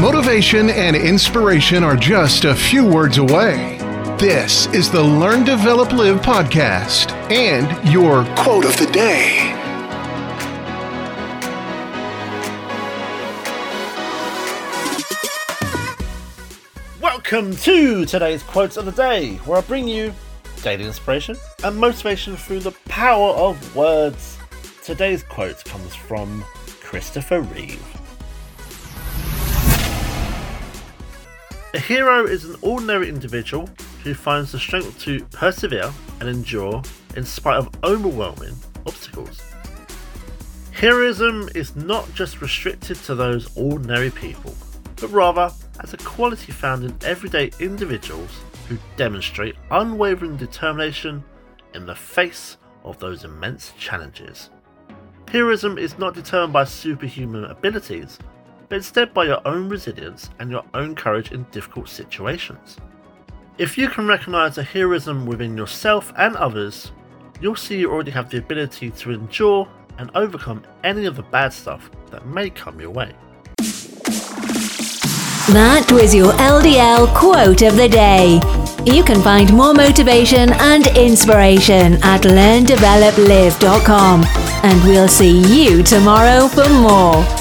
Motivation and inspiration are just a few words away. This is the Learn, Develop, Live podcast and your quote of the day. Welcome to today's quotes of the day, where I bring you daily inspiration and motivation through the power of words. Today's quote comes from Christopher Reeve. A hero is an ordinary individual who finds the strength to persevere and endure in spite of overwhelming obstacles. Heroism is not just restricted to those ordinary people, but rather as a quality found in everyday individuals who demonstrate unwavering determination in the face of those immense challenges. Heroism is not determined by superhuman abilities, but instead by your own resilience and your own courage in difficult situations. If you can recognize a heroism within yourself and others, you'll see you already have the ability to endure and overcome any of the bad stuff that may come your way. That was your LDL quote of the day. You can find more motivation and inspiration at learndeveloplive.com. And we'll see you tomorrow for more.